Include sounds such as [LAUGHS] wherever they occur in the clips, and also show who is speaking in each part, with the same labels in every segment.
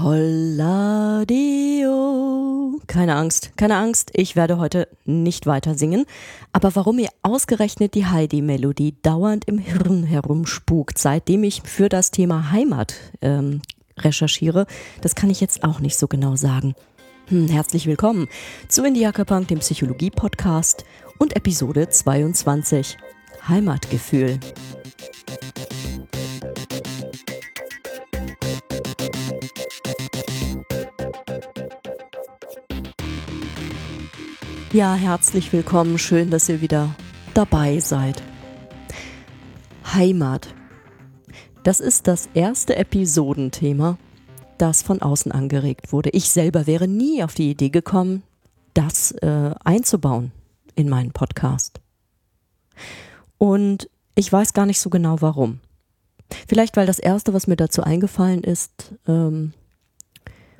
Speaker 1: Holladio. Keine Angst, keine Angst, ich werde heute nicht weiter singen. Aber warum mir ausgerechnet die Heidi-Melodie dauernd im Hirn herumspukt, seitdem ich für das Thema Heimat ähm, recherchiere, das kann ich jetzt auch nicht so genau sagen. Hm, herzlich willkommen zu Indiaka-Punk, dem Psychologie-Podcast und Episode 22. Heimatgefühl. Ja, herzlich willkommen. Schön, dass ihr wieder dabei seid. Heimat. Das ist das erste Episodenthema, das von außen angeregt wurde. Ich selber wäre nie auf die Idee gekommen, das äh, einzubauen in meinen Podcast. Und ich weiß gar nicht so genau warum. Vielleicht, weil das Erste, was mir dazu eingefallen ist, ähm,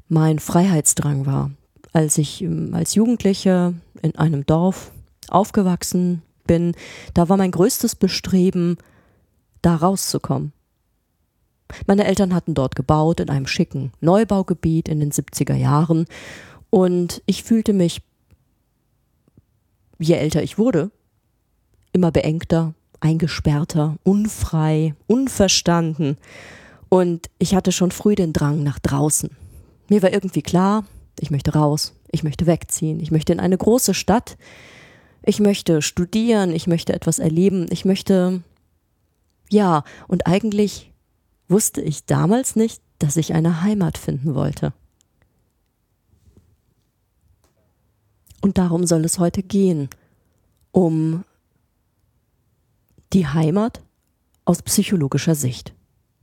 Speaker 1: mein Freiheitsdrang war. Als ich ähm, als Jugendliche in einem Dorf aufgewachsen bin, da war mein größtes Bestreben, da rauszukommen. Meine Eltern hatten dort gebaut in einem schicken Neubaugebiet in den 70er Jahren und ich fühlte mich, je älter ich wurde, immer beengter, eingesperrter, unfrei, unverstanden und ich hatte schon früh den Drang nach draußen. Mir war irgendwie klar, ich möchte raus, ich möchte wegziehen, ich möchte in eine große Stadt, ich möchte studieren, ich möchte etwas erleben, ich möchte, ja, und eigentlich wusste ich damals nicht, dass ich eine Heimat finden wollte. Und darum soll es heute gehen, um die Heimat aus psychologischer Sicht.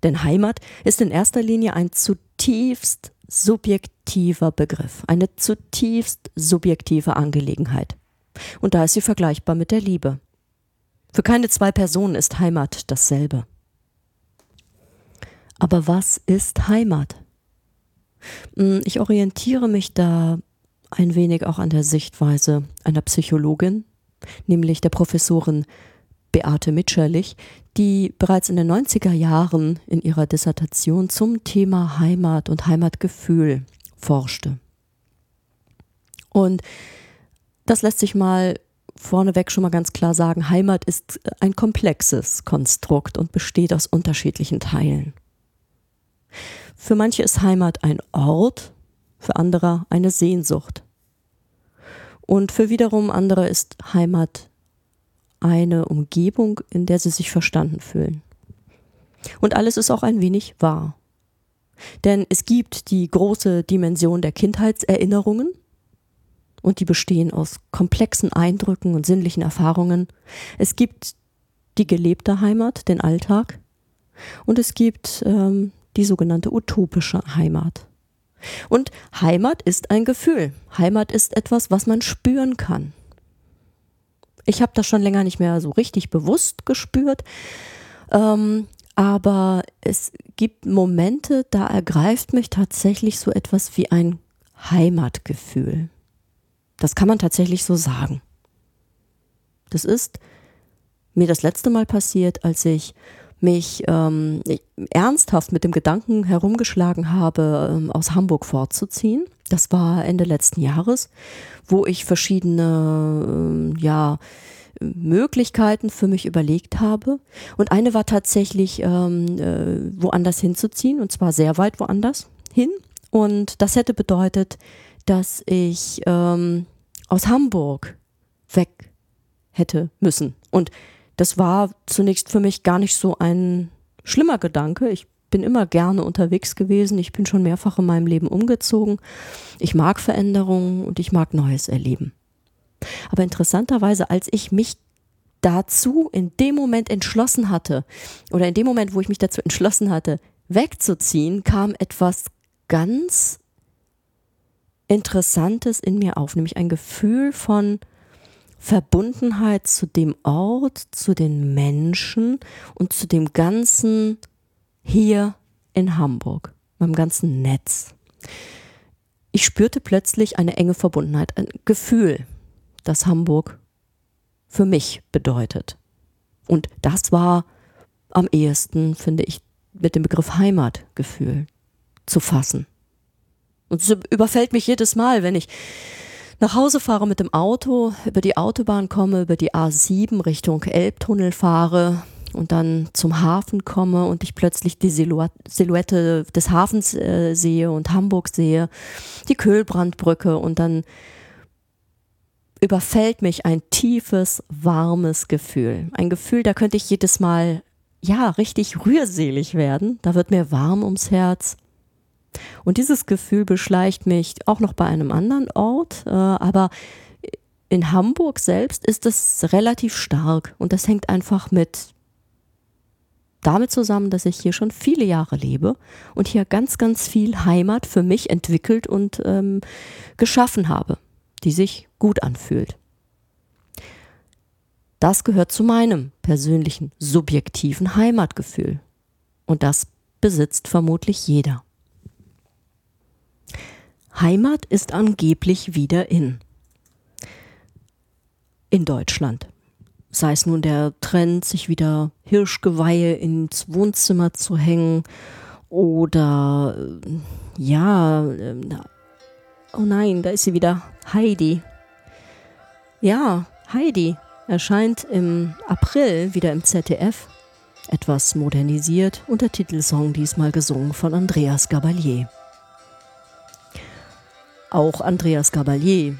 Speaker 1: Denn Heimat ist in erster Linie ein zutiefst subjektiver Begriff, eine zutiefst subjektive Angelegenheit. Und da ist sie vergleichbar mit der Liebe. Für keine zwei Personen ist Heimat dasselbe. Aber was ist Heimat? Hm, ich orientiere mich da ein wenig auch an der Sichtweise einer Psychologin, nämlich der Professorin Beate Mitscherlich, die bereits in den 90er Jahren in ihrer Dissertation zum Thema Heimat und Heimatgefühl forschte. Und das lässt sich mal vorneweg schon mal ganz klar sagen, Heimat ist ein komplexes Konstrukt und besteht aus unterschiedlichen Teilen. Für manche ist Heimat ein Ort, für andere eine Sehnsucht. Und für wiederum andere ist Heimat eine Umgebung, in der sie sich verstanden fühlen. Und alles ist auch ein wenig wahr. Denn es gibt die große Dimension der Kindheitserinnerungen und die bestehen aus komplexen Eindrücken und sinnlichen Erfahrungen. Es gibt die gelebte Heimat, den Alltag und es gibt ähm, die sogenannte utopische Heimat. Und Heimat ist ein Gefühl. Heimat ist etwas, was man spüren kann. Ich habe das schon länger nicht mehr so richtig bewusst gespürt. Ähm, aber es gibt Momente, da ergreift mich tatsächlich so etwas wie ein Heimatgefühl. Das kann man tatsächlich so sagen. Das ist mir das letzte Mal passiert, als ich mich ähm, ernsthaft mit dem Gedanken herumgeschlagen habe, ähm, aus Hamburg fortzuziehen. Das war Ende letzten Jahres, wo ich verschiedene äh, ja, Möglichkeiten für mich überlegt habe. Und eine war tatsächlich ähm, äh, woanders hinzuziehen, und zwar sehr weit woanders hin. Und das hätte bedeutet, dass ich ähm, aus Hamburg weg hätte müssen. Und das war zunächst für mich gar nicht so ein schlimmer Gedanke. Ich bin immer gerne unterwegs gewesen. Ich bin schon mehrfach in meinem Leben umgezogen. Ich mag Veränderungen und ich mag Neues erleben. Aber interessanterweise, als ich mich dazu in dem Moment entschlossen hatte, oder in dem Moment, wo ich mich dazu entschlossen hatte, wegzuziehen, kam etwas ganz Interessantes in mir auf, nämlich ein Gefühl von Verbundenheit zu dem Ort, zu den Menschen und zu dem ganzen hier in Hamburg, meinem ganzen Netz. Ich spürte plötzlich eine enge Verbundenheit, ein Gefühl, das Hamburg für mich bedeutet. Und das war am ehesten, finde ich, mit dem Begriff Heimatgefühl zu fassen. Und es überfällt mich jedes Mal, wenn ich nach Hause fahre mit dem Auto, über die Autobahn komme, über die A7 Richtung Elbtunnel fahre und dann zum Hafen komme und ich plötzlich die Silhouette des Hafens äh, sehe und Hamburg sehe, die Köhlbrandbrücke und dann überfällt mich ein tiefes, warmes Gefühl. Ein Gefühl, da könnte ich jedes Mal, ja, richtig rührselig werden. Da wird mir warm ums Herz. Und dieses Gefühl beschleicht mich auch noch bei einem anderen Ort, äh, aber in Hamburg selbst ist es relativ stark und das hängt einfach mit damit zusammen, dass ich hier schon viele Jahre lebe und hier ganz, ganz viel Heimat für mich entwickelt und ähm, geschaffen habe, die sich gut anfühlt. Das gehört zu meinem persönlichen subjektiven Heimatgefühl. Und das besitzt vermutlich jeder. Heimat ist angeblich wieder in. In Deutschland. Sei es nun der Trend, sich wieder Hirschgeweihe ins Wohnzimmer zu hängen oder äh, ja, äh, oh nein, da ist sie wieder, Heidi. Ja, Heidi erscheint im April wieder im ZDF, etwas modernisiert und der Titelsong diesmal gesungen von Andreas Gabalier. Auch Andreas Gabalier.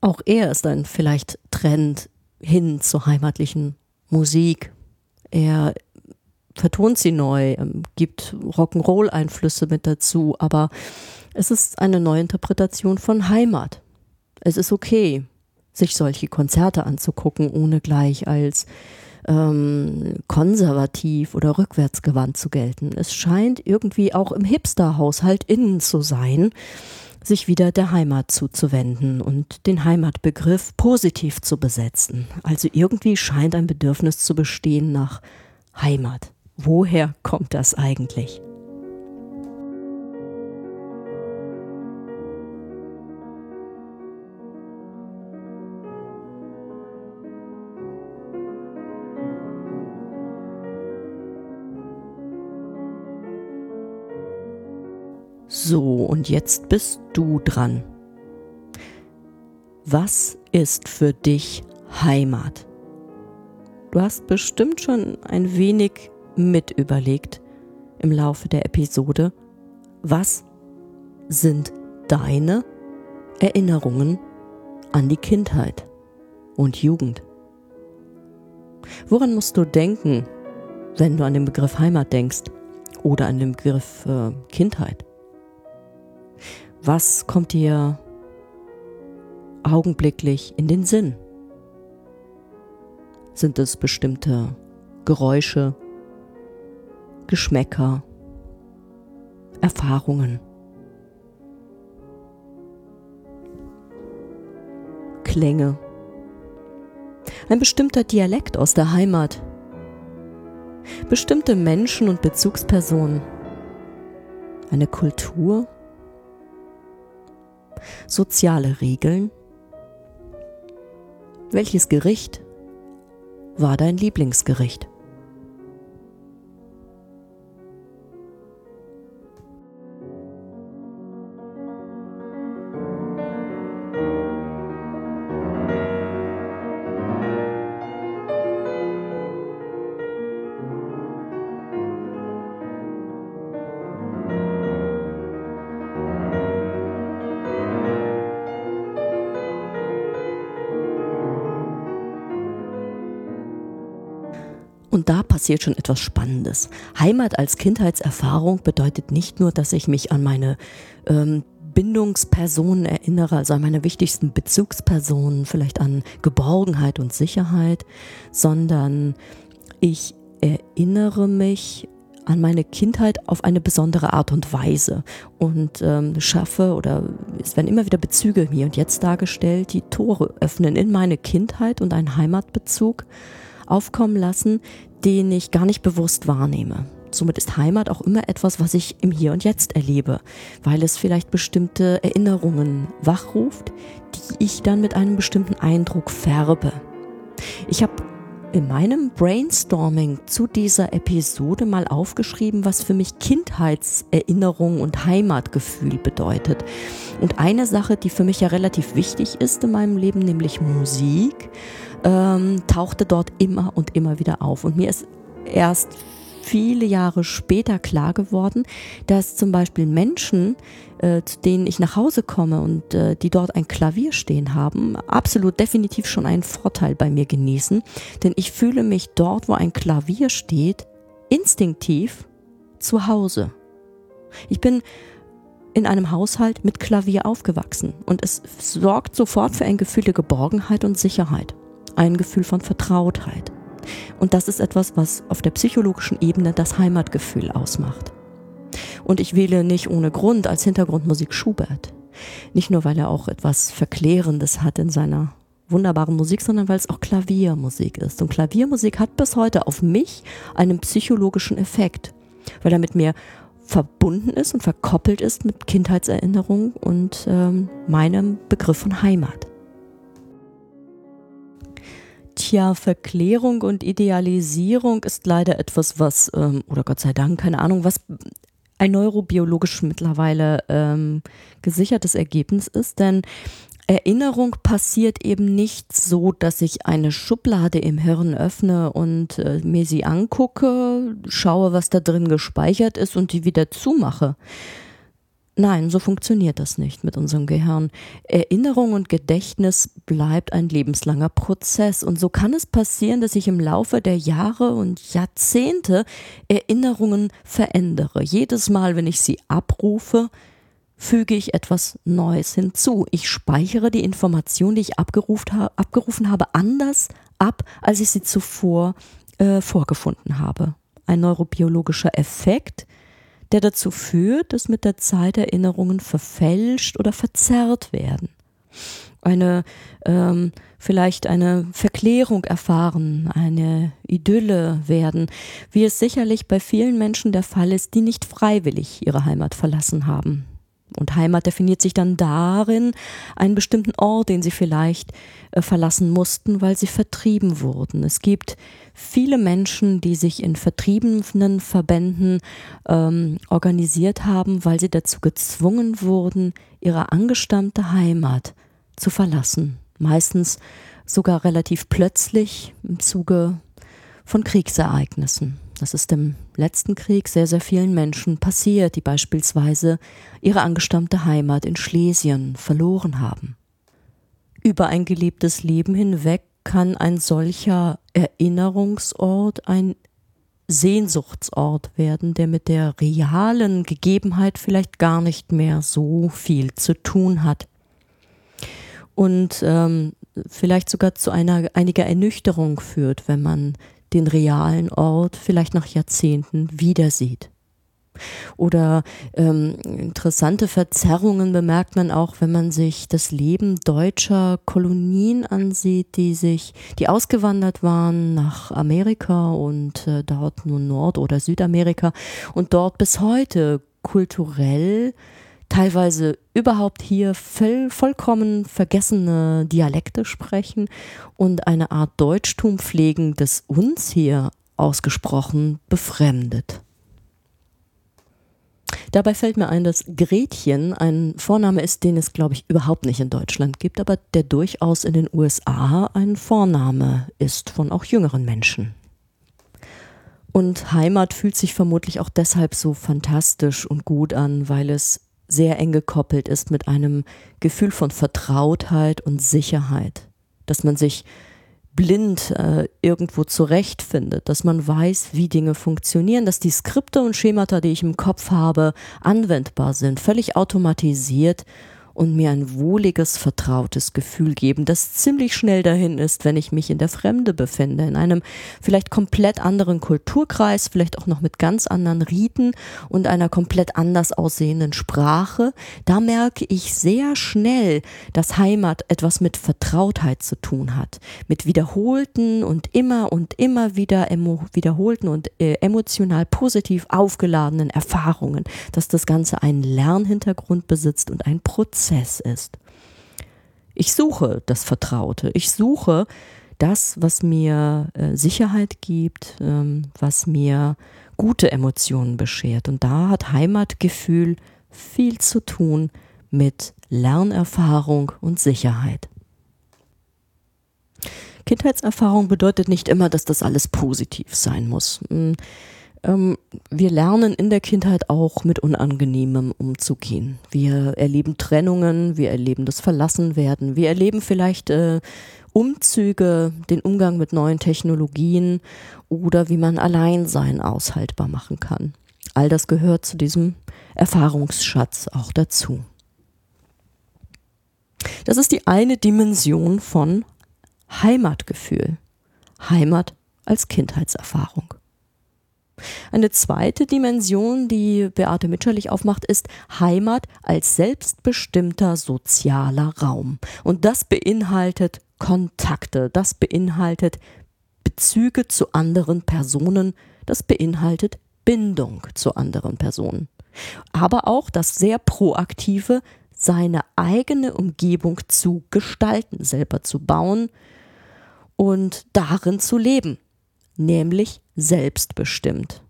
Speaker 1: Auch er ist ein vielleicht Trend hin zur heimatlichen Musik. Er vertont sie neu, ähm, gibt Rock'n'Roll-Einflüsse mit dazu, aber es ist eine Neuinterpretation von Heimat. Es ist okay, sich solche Konzerte anzugucken, ohne gleich als ähm, konservativ oder rückwärtsgewandt zu gelten. Es scheint irgendwie auch im Hipster-Haushalt innen zu sein, sich wieder der Heimat zuzuwenden und den Heimatbegriff positiv zu besetzen. Also irgendwie scheint ein Bedürfnis zu bestehen nach Heimat. Woher kommt das eigentlich? So, und jetzt bist du dran. Was ist für dich Heimat? Du hast bestimmt schon ein wenig mit überlegt im Laufe der Episode. Was sind deine Erinnerungen an die Kindheit und Jugend? Woran musst du denken, wenn du an den Begriff Heimat denkst oder an den Begriff äh, Kindheit? Was kommt dir augenblicklich in den Sinn? Sind es bestimmte Geräusche, Geschmäcker, Erfahrungen, Klänge, ein bestimmter Dialekt aus der Heimat, bestimmte Menschen und Bezugspersonen, eine Kultur, soziale Regeln? Welches Gericht war dein Lieblingsgericht? Passiert schon etwas Spannendes. Heimat als Kindheitserfahrung bedeutet nicht nur, dass ich mich an meine ähm, Bindungspersonen erinnere, also an meine wichtigsten Bezugspersonen, vielleicht an Geborgenheit und Sicherheit, sondern ich erinnere mich an meine Kindheit auf eine besondere Art und Weise und ähm, schaffe oder es werden immer wieder Bezüge hier und jetzt dargestellt, die Tore öffnen in meine Kindheit und einen Heimatbezug aufkommen lassen, den ich gar nicht bewusst wahrnehme. Somit ist Heimat auch immer etwas, was ich im Hier und Jetzt erlebe, weil es vielleicht bestimmte Erinnerungen wachruft, die ich dann mit einem bestimmten Eindruck färbe. Ich habe in meinem Brainstorming zu dieser Episode mal aufgeschrieben, was für mich Kindheitserinnerung und Heimatgefühl bedeutet. Und eine Sache, die für mich ja relativ wichtig ist in meinem Leben, nämlich Musik, ähm, tauchte dort immer und immer wieder auf. Und mir ist erst viele Jahre später klar geworden, dass zum Beispiel Menschen, äh, zu denen ich nach Hause komme und äh, die dort ein Klavier stehen haben, absolut definitiv schon einen Vorteil bei mir genießen. Denn ich fühle mich dort, wo ein Klavier steht, instinktiv zu Hause. Ich bin in einem Haushalt mit Klavier aufgewachsen und es sorgt sofort für ein Gefühl der Geborgenheit und Sicherheit, ein Gefühl von Vertrautheit. Und das ist etwas, was auf der psychologischen Ebene das Heimatgefühl ausmacht. Und ich wähle nicht ohne Grund als Hintergrundmusik Schubert. Nicht nur, weil er auch etwas Verklärendes hat in seiner wunderbaren Musik, sondern weil es auch Klaviermusik ist. Und Klaviermusik hat bis heute auf mich einen psychologischen Effekt, weil er mit mir verbunden ist und verkoppelt ist mit Kindheitserinnerungen und ähm, meinem Begriff von Heimat. Tja, Verklärung und Idealisierung ist leider etwas, was, ähm, oder Gott sei Dank, keine Ahnung, was ein neurobiologisch mittlerweile ähm, gesichertes Ergebnis ist, denn Erinnerung passiert eben nicht so, dass ich eine Schublade im Hirn öffne und äh, mir sie angucke, schaue, was da drin gespeichert ist und die wieder zumache, Nein, so funktioniert das nicht mit unserem Gehirn. Erinnerung und Gedächtnis bleibt ein lebenslanger Prozess und so kann es passieren, dass ich im Laufe der Jahre und Jahrzehnte Erinnerungen verändere. Jedes Mal, wenn ich sie abrufe, füge ich etwas Neues hinzu. Ich speichere die Information, die ich abgerufen, habe, anders ab, als ich sie zuvor äh, vorgefunden habe. Ein neurobiologischer Effekt, der dazu führt, dass mit der Zeit Erinnerungen verfälscht oder verzerrt werden. Eine ähm, vielleicht eine Verklärung erfahren, eine Idylle werden, wie es sicherlich bei vielen Menschen der Fall ist, die nicht freiwillig ihre Heimat verlassen haben. Und Heimat definiert sich dann darin, einen bestimmten Ort, den sie vielleicht äh, verlassen mussten, weil sie vertrieben wurden. Es gibt viele Menschen, die sich in vertriebenen Verbänden ähm, organisiert haben, weil sie dazu gezwungen wurden, ihre angestammte Heimat zu verlassen. Meistens sogar relativ plötzlich im Zuge von Kriegsereignissen. Das ist im letzten Krieg sehr, sehr vielen Menschen passiert, die beispielsweise ihre angestammte Heimat in Schlesien verloren haben. Über ein gelebtes Leben hinweg kann ein solcher Erinnerungsort ein Sehnsuchtsort werden, der mit der realen Gegebenheit vielleicht gar nicht mehr so viel zu tun hat. Und ähm, vielleicht sogar zu einer einiger Ernüchterung führt, wenn man den realen Ort vielleicht nach Jahrzehnten wieder sieht. Oder ähm, interessante Verzerrungen bemerkt man auch, wenn man sich das Leben deutscher Kolonien ansieht, die sich, die ausgewandert waren nach Amerika und äh, dort nun Nord- oder Südamerika und dort bis heute kulturell teilweise überhaupt hier voll, vollkommen vergessene Dialekte sprechen und eine Art Deutschtum pflegen, das uns hier ausgesprochen befremdet. Dabei fällt mir ein, dass Gretchen ein Vorname ist, den es, glaube ich, überhaupt nicht in Deutschland gibt, aber der durchaus in den USA ein Vorname ist von auch jüngeren Menschen. Und Heimat fühlt sich vermutlich auch deshalb so fantastisch und gut an, weil es sehr eng gekoppelt ist mit einem Gefühl von Vertrautheit und Sicherheit, dass man sich blind äh, irgendwo zurechtfindet, dass man weiß, wie Dinge funktionieren, dass die Skripte und Schemata, die ich im Kopf habe, anwendbar sind, völlig automatisiert und mir ein wohliges, vertrautes Gefühl geben, das ziemlich schnell dahin ist, wenn ich mich in der Fremde befinde, in einem vielleicht komplett anderen Kulturkreis, vielleicht auch noch mit ganz anderen Riten und einer komplett anders aussehenden Sprache. Da merke ich sehr schnell, dass Heimat etwas mit Vertrautheit zu tun hat, mit wiederholten und immer und immer wieder wiederholten und äh, emotional positiv aufgeladenen Erfahrungen, dass das Ganze einen Lernhintergrund besitzt und ein Prozess Prozess ist. Ich suche das Vertraute. Ich suche das, was mir äh, Sicherheit gibt, ähm, was mir gute Emotionen beschert. Und da hat Heimatgefühl viel zu tun mit Lernerfahrung und Sicherheit. Kindheitserfahrung bedeutet nicht immer, dass das alles positiv sein muss. Hm, ähm, wir lernen in der Kindheit auch mit Unangenehmem umzugehen. Wir erleben Trennungen, wir erleben das Verlassenwerden, wir erleben vielleicht äh, Umzüge, den Umgang mit neuen Technologien oder wie man Alleinsein aushaltbar machen kann. All das gehört zu diesem Erfahrungsschatz auch dazu. Das ist die eine Dimension von Heimatgefühl. Heimat als Kindheitserfahrung. Eine zweite Dimension, die Beate Mitscherlich aufmacht, ist Heimat als selbstbestimmter sozialer Raum. Und das beinhaltet Kontakte, das beinhaltet Bezüge zu anderen Personen, das beinhaltet Bindung zu anderen Personen. Aber auch das sehr proaktive, seine eigene Umgebung zu gestalten, selber zu bauen und darin zu leben, nämlich selbstbestimmt.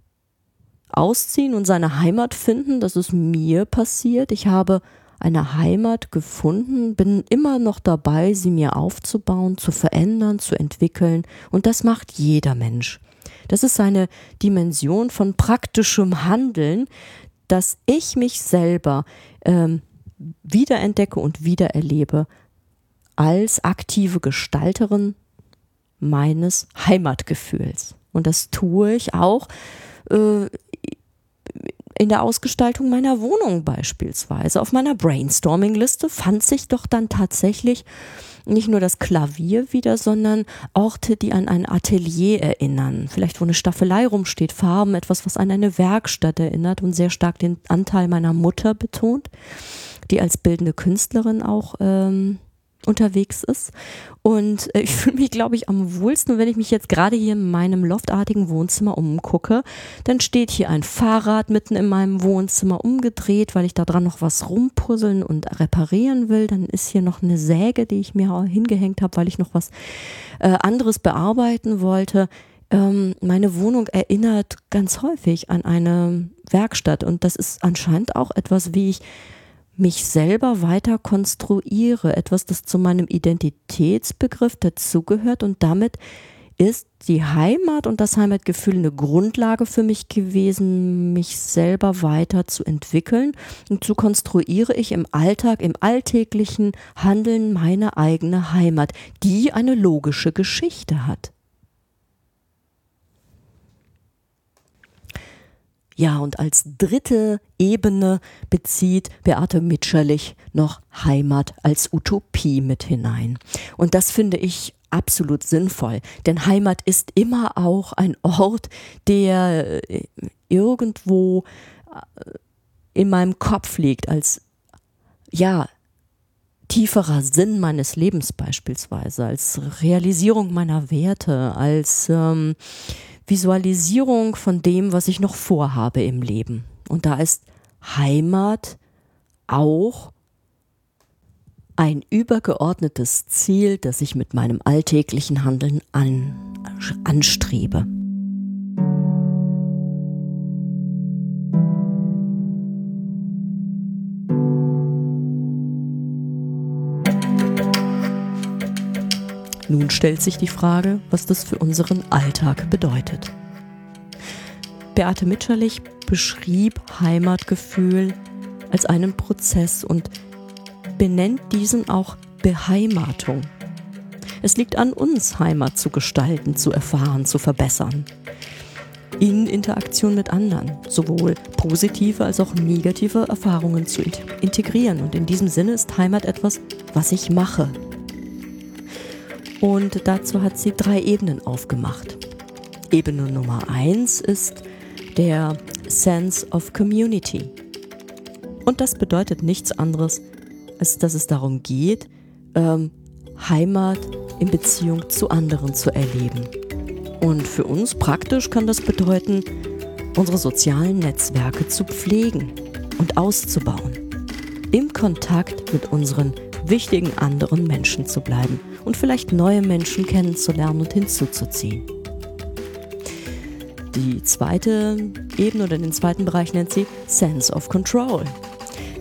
Speaker 1: Ausziehen und seine Heimat finden, das ist mir passiert. Ich habe eine Heimat gefunden, bin immer noch dabei, sie mir aufzubauen, zu verändern, zu entwickeln. Und das macht jeder Mensch. Das ist eine Dimension von praktischem Handeln, dass ich mich selber ähm, wiederentdecke und wiedererlebe als aktive Gestalterin meines Heimatgefühls. Und das tue ich auch äh, in der Ausgestaltung meiner Wohnung beispielsweise. Auf meiner Brainstorming-Liste fand sich doch dann tatsächlich nicht nur das Klavier wieder, sondern Orte, die an ein Atelier erinnern. Vielleicht, wo eine Staffelei rumsteht, Farben, etwas, was an eine Werkstatt erinnert und sehr stark den Anteil meiner Mutter betont, die als bildende Künstlerin auch ähm, unterwegs ist. Und äh, ich [LAUGHS] fühle mich, glaube ich, am wohlsten, wenn ich mich jetzt gerade hier in meinem loftartigen Wohnzimmer umgucke. Dann steht hier ein Fahrrad mitten in meinem Wohnzimmer umgedreht, weil ich da dran noch was rumpuzzeln und reparieren will. Dann ist hier noch eine Säge, die ich mir hingehängt habe, weil ich noch was äh, anderes bearbeiten wollte. Ähm, meine Wohnung erinnert ganz häufig an eine Werkstatt und das ist anscheinend auch etwas, wie ich mich selber weiter konstruiere, etwas, das zu meinem Identitätsbegriff dazugehört und damit ist die Heimat und das Heimatgefühl eine Grundlage für mich gewesen, mich selber weiter zu entwickeln. Und so konstruiere ich im Alltag, im alltäglichen Handeln meine eigene Heimat, die eine logische Geschichte hat. Ja, und als dritte Ebene bezieht Beate Mitscherlich noch Heimat als Utopie mit hinein. Und das finde ich absolut sinnvoll, denn Heimat ist immer auch ein Ort, der äh, irgendwo äh, in meinem Kopf liegt als ja tieferer Sinn meines Lebens beispielsweise, als Realisierung meiner Werte, als ähm, Visualisierung von dem, was ich noch vorhabe im Leben. Und da ist Heimat auch ein übergeordnetes Ziel, das ich mit meinem alltäglichen Handeln an, anstrebe. Nun stellt sich die Frage, was das für unseren Alltag bedeutet. Beate Mitscherlich beschrieb Heimatgefühl als einen Prozess und benennt diesen auch Beheimatung. Es liegt an uns, Heimat zu gestalten, zu erfahren, zu verbessern. In Interaktion mit anderen, sowohl positive als auch negative Erfahrungen zu integrieren. Und in diesem Sinne ist Heimat etwas, was ich mache, und dazu hat sie drei Ebenen aufgemacht. Ebene Nummer eins ist der Sense of Community. Und das bedeutet nichts anderes, als dass es darum geht, ähm, Heimat in Beziehung zu anderen zu erleben. Und für uns praktisch kann das bedeuten, unsere sozialen Netzwerke zu pflegen und auszubauen. Im Kontakt mit unseren wichtigen anderen Menschen zu bleiben und vielleicht neue Menschen kennenzulernen und hinzuzuziehen. Die zweite Ebene oder den zweiten Bereich nennt sie Sense of Control.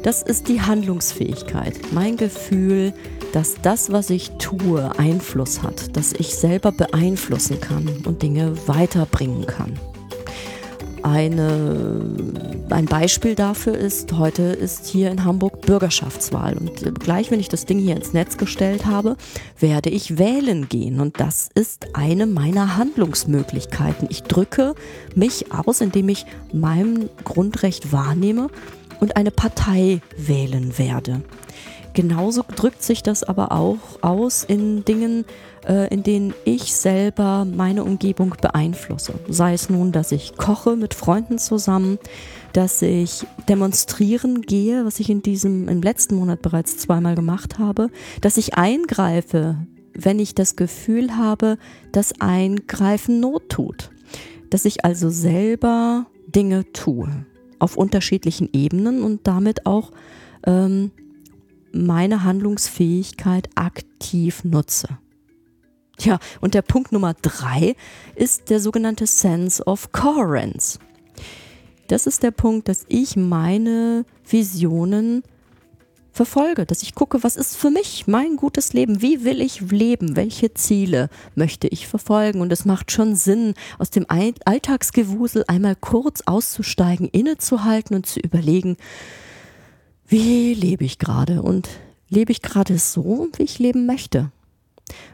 Speaker 1: Das ist die Handlungsfähigkeit, mein Gefühl, dass das, was ich tue, Einfluss hat, dass ich selber beeinflussen kann und Dinge weiterbringen kann. Eine, ein Beispiel dafür ist, heute ist hier in Hamburg Bürgerschaftswahl. Und gleich, wenn ich das Ding hier ins Netz gestellt habe, werde ich wählen gehen. Und das ist eine meiner Handlungsmöglichkeiten. Ich drücke mich aus, indem ich mein Grundrecht wahrnehme und eine Partei wählen werde. Genauso drückt sich das aber auch aus in Dingen, äh, in denen ich selber meine Umgebung beeinflusse. Sei es nun, dass ich koche mit Freunden zusammen, dass ich demonstrieren gehe, was ich in diesem, im letzten Monat bereits zweimal gemacht habe, dass ich eingreife, wenn ich das Gefühl habe, dass Eingreifen Not tut. Dass ich also selber Dinge tue auf unterschiedlichen Ebenen und damit auch ähm, meine Handlungsfähigkeit aktiv nutze. Ja, und der Punkt Nummer drei ist der sogenannte Sense of Coherence. Das ist der Punkt, dass ich meine Visionen verfolge, dass ich gucke, was ist für mich mein gutes Leben, wie will ich leben, welche Ziele möchte ich verfolgen. Und es macht schon Sinn, aus dem Alltagsgewusel einmal kurz auszusteigen, innezuhalten und zu überlegen, wie lebe ich gerade und lebe ich gerade so, wie ich leben möchte.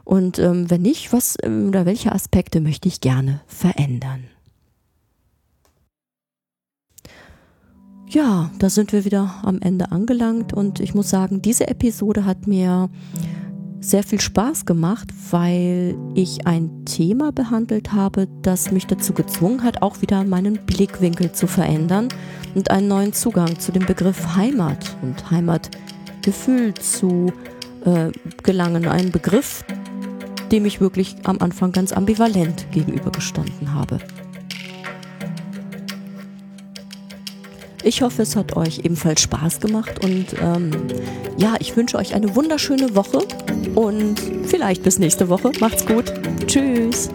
Speaker 1: Und ähm, wenn nicht, was ähm, oder welche Aspekte möchte ich gerne verändern? Ja, da sind wir wieder am Ende angelangt und ich muss sagen, diese Episode hat mir sehr viel Spaß gemacht, weil ich ein Thema behandelt habe, das mich dazu gezwungen hat, auch wieder meinen Blickwinkel zu verändern und einen neuen Zugang zu dem Begriff Heimat und Heimatgefühl zu äh, gelangen. Ein Begriff, dem ich wirklich am Anfang ganz ambivalent gegenübergestanden habe. Ich hoffe, es hat euch ebenfalls Spaß gemacht und ähm, ja, ich wünsche euch eine wunderschöne Woche und vielleicht bis nächste Woche. Macht's gut. Tschüss.